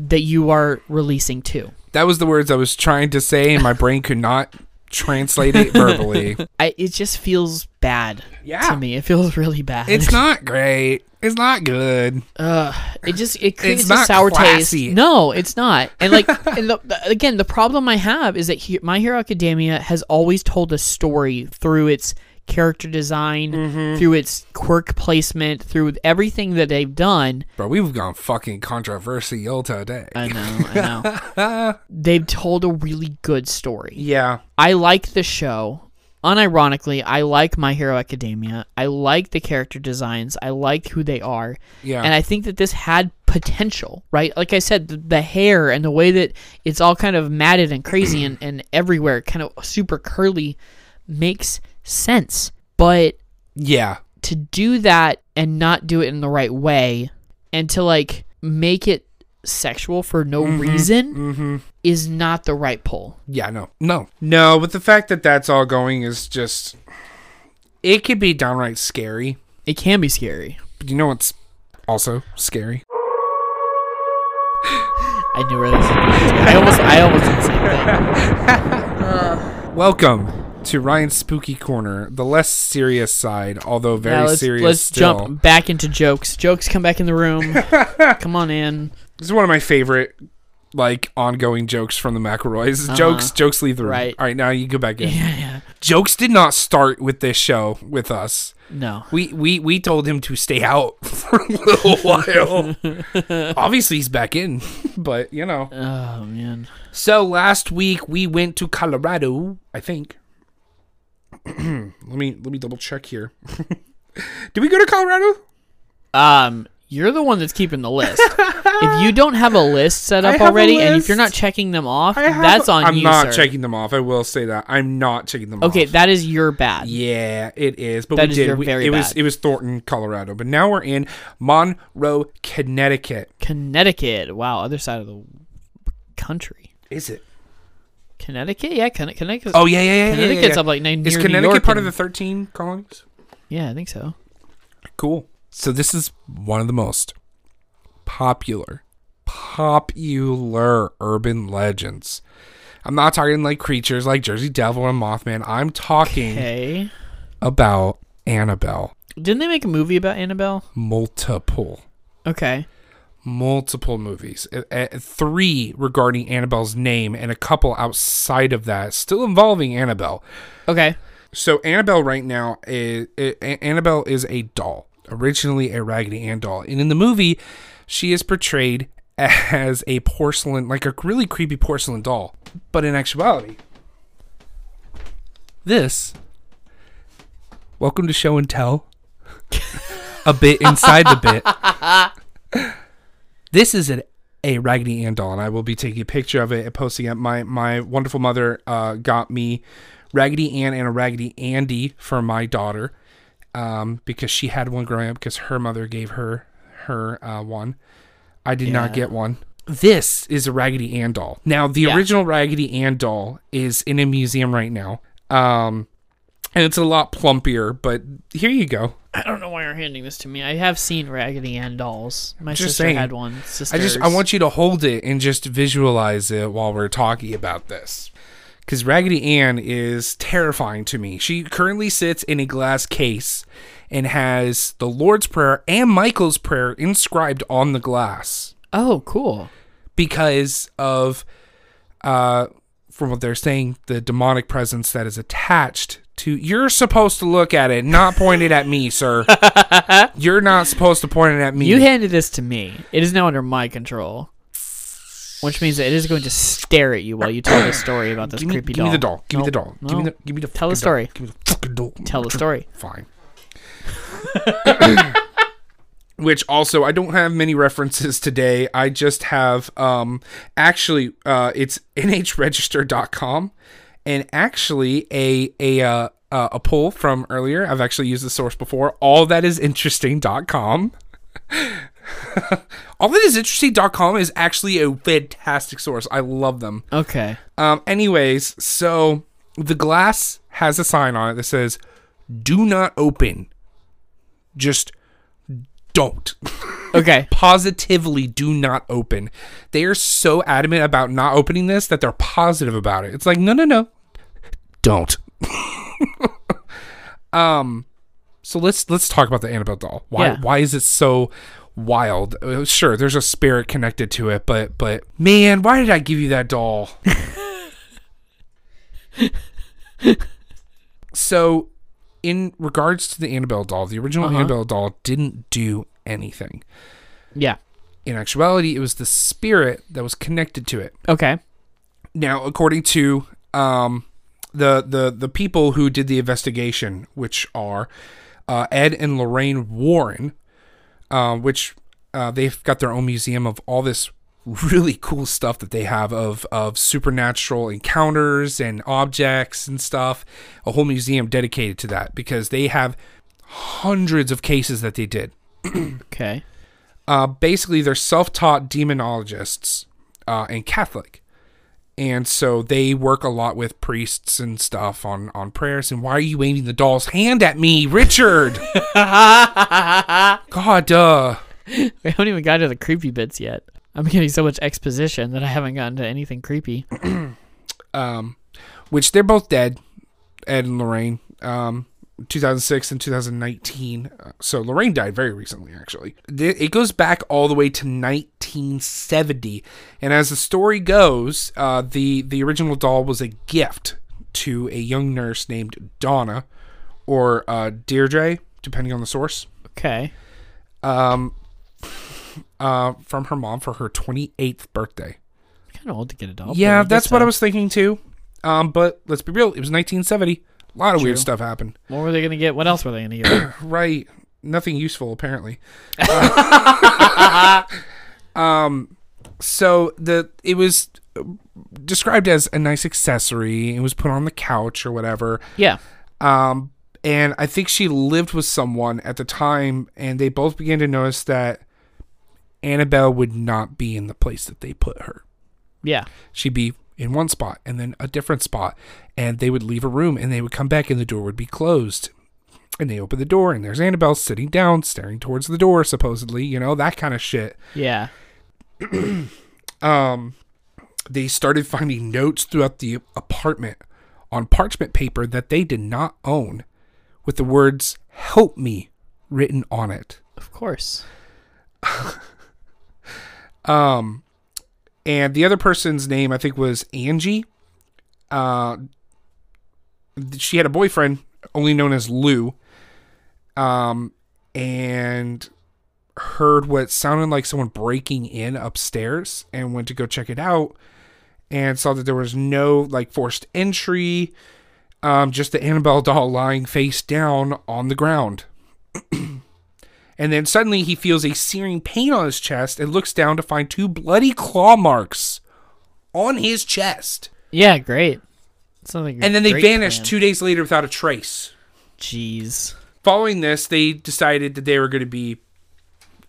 that you are releasing to. That was the words I was trying to say, and my brain could not translate it verbally. I it just feels bad Yeah. to me. It feels really bad. It's not great. It's not good. Ugh, it just it creates a not sour classy. taste. No, it's not. And like, and the, the- again, the problem I have is that he, My Hero Academia has always told a story through its character design, Mm-hmm. through its quirk placement, through everything that they've done. Bro, we've gone fucking controversial today. I know, I know. they've told a really good story. yeah. I like the show. Unironically, I like My Hero Academia. I like the character designs. I like who they are. Yeah. And I think that this had potential, right? Like I said, the, the hair and the way that it's all kind of matted and crazy and, and everywhere, kind of super curly, makes sense. But yeah. to do that and not do it in the right way and to like make it sexual for no reason Mm-hmm. is not the right pull. Yeah, no. No. No, but the fact that that's all going is just. It could be downright scary. It can be scary. But you know what's also scary? I knew where this was. I almost, I almost did the same thing. Welcome to Ryan's Spooky Corner, the less serious side, although very Now let's, serious let's still. jump back into jokes. Jokes, come back in the room. come on in. This is one of my favorite, like, ongoing jokes from the McElroys. Jokes, jokes leave the room. Uh-huh. Right. All right, now you go back in. Yeah, yeah. Jokes did not start with this show with us. No. We we we told him to stay out for a little while. Obviously, he's back in, but you know. Oh man. So last week we went to Colorado. I think. let me let me double check here. Did we go to Colorado? Um, you're the one that's keeping the list. if you don't have a list set up already, and if you're not checking them off, have- that's on I'm you, not sir. checking them off. I will say that I'm not checking them off. Okay, off. that is your bad. Yeah, it is. But That we is did. We- it was it was Thornton, Colorado. But now we're in Monroe, Connecticut. Connecticut. Wow, other side of the country. Is it? Connecticut? Yeah, Conne- Connecticut. Oh yeah, yeah, yeah. yeah, Connecticut's yeah. up like near Is Connecticut York part of the 13 colonies? Yeah, I think so. Cool. So this is one of the most popular, popular urban legends. I'm not talking like creatures like Jersey Devil and Mothman. I'm talking Okay. about Annabelle. Didn't they make a movie about Annabelle? Multiple, Okay. Multiple movies. Three regarding Annabelle's name, and a couple outside of that, still involving Annabelle. Okay. So Annabelle right now is Annabelle is a doll, originally a Raggedy Ann doll, and in the movie, she is portrayed as a porcelain, like a really creepy porcelain doll. But in actuality, this, welcome to show and tell, a bit inside the bit. This is an, a Raggedy Ann doll, and I will be taking a picture of it and posting it. My my wonderful mother uh, got me Raggedy Ann and a Raggedy Andy for my daughter um, because she had one growing up because her mother gave her her uh, one. I did not get one. This is a Raggedy Ann doll. Now, the Yeah. original Raggedy Ann doll is in a museum right now. Um, and it's a lot plumpier, but here you go. I don't know why you're handing this to me. I have seen Raggedy Ann dolls. My Just sister saying. had one. I just I want you to hold it and just visualize it while we're talking about this. Cuz Raggedy Ann is terrifying to me. She currently sits in a glass case and has the Lord's Prayer and Michael's Prayer inscribed on the glass Oh, cool. because of uh from what they're saying the demonic presence that is attached to you're supposed to look at it not point it at me sir you're not supposed to point it at me You handed this to me. It is now under my control. Which means that it is going to stare at you while you tell the story about this give me, creepy give doll. me the doll. Give me the Nope. doll. Give me the give me the Tell the story. doll. Give me the fucking doll. Tell the story. Fine. Which also I don't have many references today. I just have um actually uh it's nhregister.com And actually, a a uh, uh, a poll from earlier. I've actually used the source before. All that is interesting.com. All that is interesting.com is actually a fantastic source. I love them. Okay. Um, anyways, so the glass has a sign on it that says, "Do not open." Just don't. Okay. Positively do not open. They are so adamant about not opening this that they're positive about it. It's like, no, no, no, don't. um, so let's let's talk about the Annabelle doll. Why Yeah. why is it so wild? Uh, Sure, there's a spirit connected to it, but but man, why did I give you that doll? so, in regards to the Annabelle doll, the original Uh-huh. Annabelle doll didn't do anything. Yeah. In actuality, it was the spirit that was connected to it. Okay. Now, according to um, the the the people who did the investigation, which are uh, Ed and Lorraine Warren, uh, which uh, they've got their own museum of all this really cool stuff that they have of of supernatural encounters and objects and stuff. A whole museum dedicated to that because they have hundreds of cases that they did. Okay. Uh, basically, they're self-taught demonologists uh, and Catholic, and so they work a lot with priests and stuff on on prayers. And why are you waving the doll's hand at me, Richard? God, uh, We haven't even gotten to the creepy bits yet. I'm getting so much exposition that I haven't gotten to anything creepy. um, which they're both dead, Ed and Lorraine. Um, 2006 and 2019. Uh, So Lorraine died very recently, actually. It goes back all the way to 1970, and as the story goes, uh, the the original doll was a gift to a young nurse named Donna, or uh, Deirdre, depending on the source. Okay. Um, uh, from her mom for her 28th birthday. Kind of old to get a doll. Yeah, that's what so. I was thinking too. Um, but let's be real, it was 1970. A lot of weird stuff happened. What were they gonna get? What else were they gonna get? Right. Nothing useful apparently. um so the it was described as a nice accessory. It was put on the couch or whatever. yeah. Um and I think she lived with someone at the time and they both began to notice that Annabelle would not be in the place that they put her. Yeah. she'd be in one spot and then a different spot and they would leave a room and they would come back and the door would be closed and they open the door and there's annabelle sitting down staring towards the door supposedly you know that kind of shit Yeah. um they started finding notes throughout the apartment on parchment paper that they did not own with the words help me written on it Of course. Um, and the other person's name I think was Angie. Uh, she had a boyfriend, only known as Lou. Um, and heard what sounded like someone breaking in upstairs and went to go check it out and saw that there was no like forced entry um just the annabelle doll lying face down on the ground and then suddenly he feels a searing pain on his chest and looks down to find two bloody claw marks on his chest Yeah. Great. Something. and then they vanished two days later without a trace Jeez. following this, they decided that they were going to be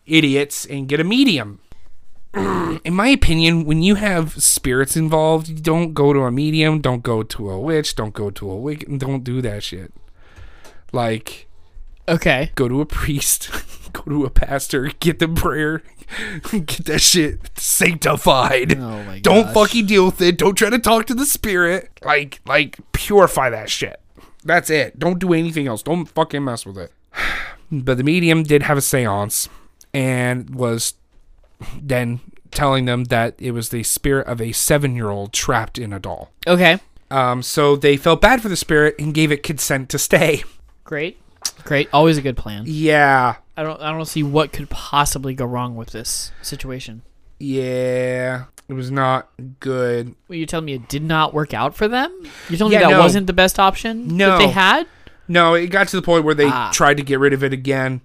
idiots and get a medium. In my opinion, when you have spirits involved, you don't go to a medium, don't go to a witch, don't go to a wiccan, don't do that shit. Like, Okay. go to a priest, go to a pastor, get the prayer, get that shit sanctified. Oh Don't gosh. fucking deal with it. Don't try to talk to the spirit. Like, like purify that shit. That's it. Don't do anything else. Don't fucking mess with it. But the medium did have a séance and was then telling them that it was the spirit of a seven-year-old trapped in a doll. Okay. Um, so they felt bad for the spirit and gave it consent to stay. Great. Great. Always a good plan. Yeah, I don't. I don't see what could possibly go wrong with this situation. yeah, it was not good. Well, you telling me it did not work out for them? You're telling Yeah, me that no. wasn't the best option No. that they had? No, it got to the point where they Ah. tried to get rid of it again.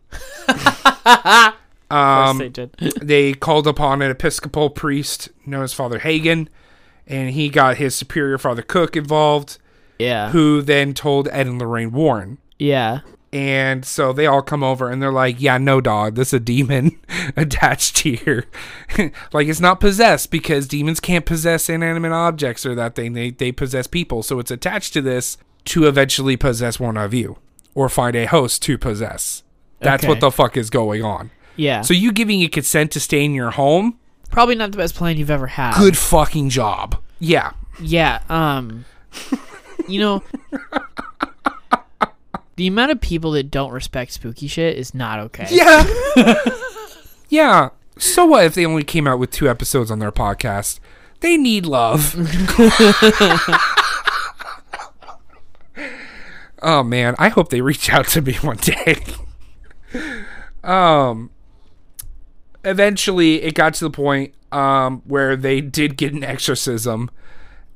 Um, they did. they called upon an Episcopal priest known as Father Hagen, and he got his superior Father Cook involved. Yeah. who then told Ed and Lorraine Warren. Yeah. And so they all come over and they're like, "Yeah, no, dog, this is a demon attached here. like it's not possessed because demons can't possess inanimate objects or that thing. They they possess people. So it's attached to this to eventually possess one of you or find a host to possess. That's Okay. what the fuck is going on. Yeah. So you giving it consent to stay in your home? probably not the best plan you've ever had. Good fucking job. Yeah. Yeah. Um. you know. The amount of people that don't respect spooky shit is not okay. Yeah. yeah. So what if they only came out with two episodes on their podcast? They need love. oh man, I hope they reach out to me one day. um eventually it got to the point um where they did get an exorcism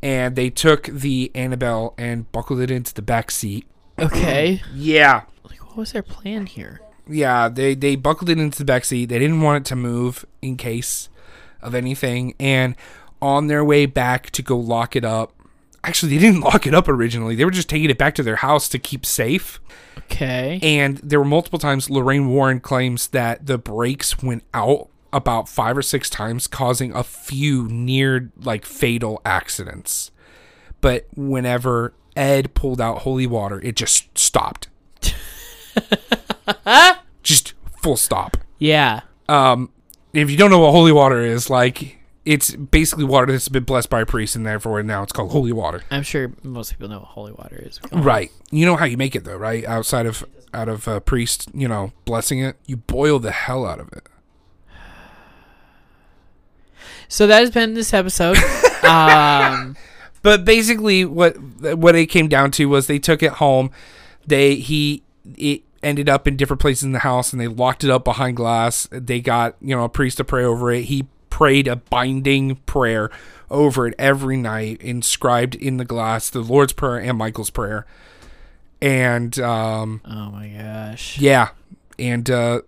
and they took the Annabelle and buckled it into the back seat. Okay. Yeah. Like, what was their plan here? Yeah, they they buckled it into the back seat. They didn't want it to move in case of anything. And on their way back to go lock it up, actually they didn't lock it up originally. They were just taking it back to their house to keep safe. Okay. And there were multiple times Lorraine Warren claims that the brakes went out about five or six times, causing a few near like fatal accidents. But whenever Ed pulled out holy water, it just stopped. just full stop. yeah. Um, if you don't know what holy water is, like it's basically water that's been blessed by a priest, and therefore now it's called holy water. I'm sure most people know what holy water is. Right. You know how you make it though, right? Outside of out of a priest, you know, blessing it, you boil the hell out of it. So that has been this episode. um. But basically, what what it came down to was they took it home. They he it ended up in different places in the house, and they locked it up behind glass. They got you know a priest to pray over it. He prayed a binding prayer over it every night, inscribed in the glass, the Lord's prayer and Michael's prayer. And um, Oh my gosh. yeah, and uh,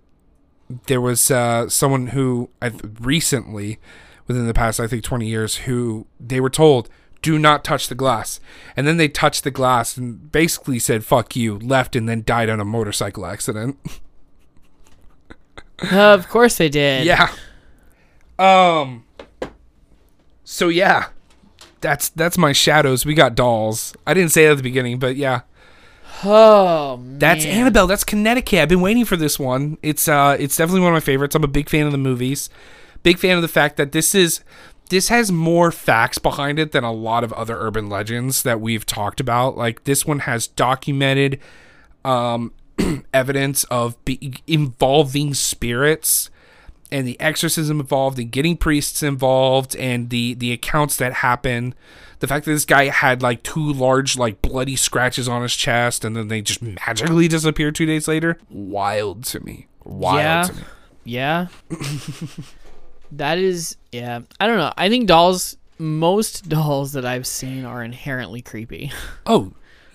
there was uh, someone who I th- recently, within the past I think twenty years, who they were told do not touch the glass, and then they touched the glass and basically said "fuck you," left, and then died on a motorcycle accident. of course they did. yeah. Um. So yeah, that's that's my shadows. We got dolls. I didn't say that at the beginning, but yeah. Oh man. That's Annabelle. That's Connecticut. I've been waiting for this one. It's uh it's definitely one of my favorites. I'm a big fan of the movies. Big fan of the fact that this is this has more facts behind it than a lot of other urban legends that we've talked about. Like this one has documented um evidence of be- involving spirits and the exorcism involved and getting priests involved and the the accounts that happen the fact that this guy had like two large like bloody scratches on his chest and then they just magically disappeared two days later wild to me wild Yeah. to me Yeah. that is yeah. I don't know. I think dolls most dolls that I've seen are inherently creepy. oh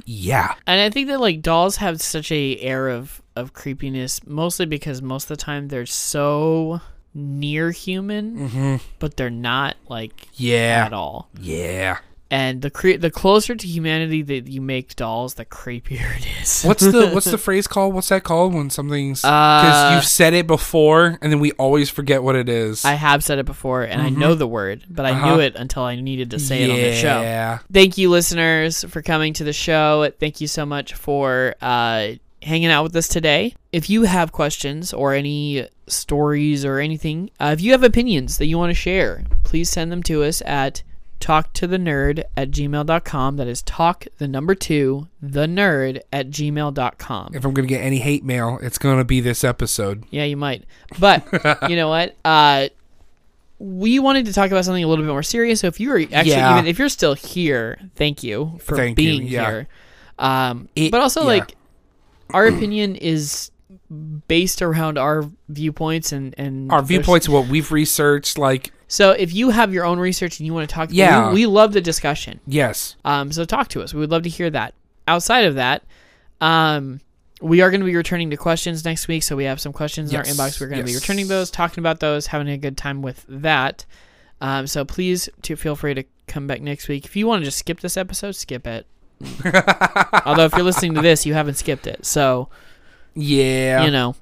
yeah And I think that like dolls have such a air of of creepiness mostly because most of the time they're so near human, mm-hmm. but they're not like yeah at all. yeah And the cre- the closer to humanity that you make dolls, the creepier it is. what's the what's the phrase called what's that called when something's because Uh, you've said it before and then we always forget what it is I have said it before, and I know the word, but I Uh-huh. knew it until I needed to say it on the show. yeah Thank you, listeners, for coming to the show. Thank you so much for uh, hanging out with us today. If you have questions or any stories or anything, uh, if you have opinions that you want to share, please send them to us at talktothenerd at gmail.com. That is talk, the number two, the nerd at gmail.com. if i'm gonna get any hate mail it's gonna be this episode Yeah, you might. But you know what? Uh, we wanted to talk about something a little bit more serious. So if you are actually, Yeah. even if you're still here, thank you for Thank you, being yeah. here. Um, It- but also, yeah. like, our opinion is based around our viewpoints and and our viewpoints what we've researched like So if you have your own research and you want to talk, Yeah. we, we love the discussion. yes Um, so talk to us. We would love to hear that. Outside of that, um, we are going to be returning to questions next week. So we have some questions in our inbox. We're going to be returning those, talking about those, having a good time with that. Um, so please to feel free to come back next week. If you want to just skip this episode, skip it. Although if you're listening to this, you haven't skipped it. So Yeah. you know.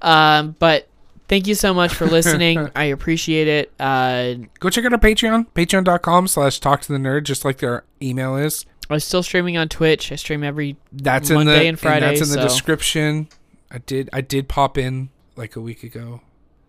Um, but thank you so much for listening. I appreciate it. Uh, Go check out our Patreon, patreon.com slash talk to the nerd, just like their email is. I'm still streaming on Twitch. I stream every That's in Monday the and Friday, that's in the description. I did I did pop in like a week ago,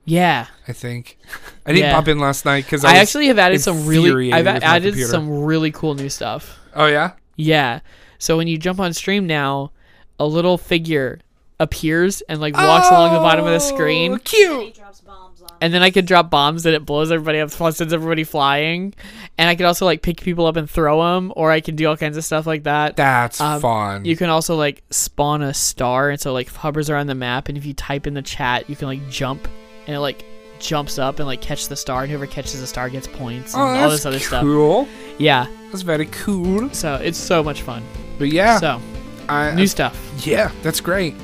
yeah. I think. I didn't Yeah. pop in last night because I, actually have added some really. I've added some really cool new stuff. Oh yeah. Yeah. So when you jump on stream now, a little figure appears and like walks along the bottom of the screen. Oh, Cute. drops bombs on. And then I could drop bombs and it blows everybody up, sends everybody flying. And I could also like pick people up and throw them, or I can do all kinds of stuff like that. That's Um, fun. You can also like spawn a star, and so like hovers around the map. And if you type in the chat, you can like jump, and it like jumps up and like catch the star. And whoever catches the star gets points and oh, all this other stuff. cool. Yeah, That's very cool. so it's so much fun. But yeah, So I, new stuff. yeah, that's great.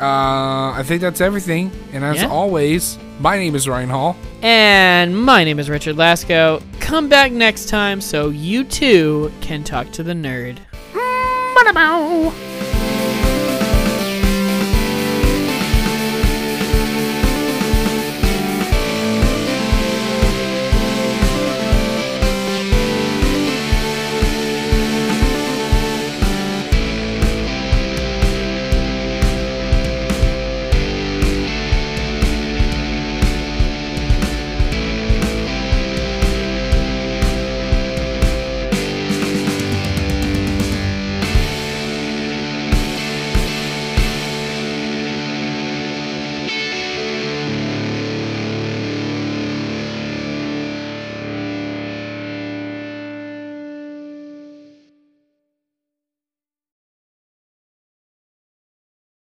Uh, I think that's everything. And as Yeah. always, my name is Ryan Hall. And my name is Richard Lasco. Come back next time so you too can talk to the nerd. Ba-da-bow.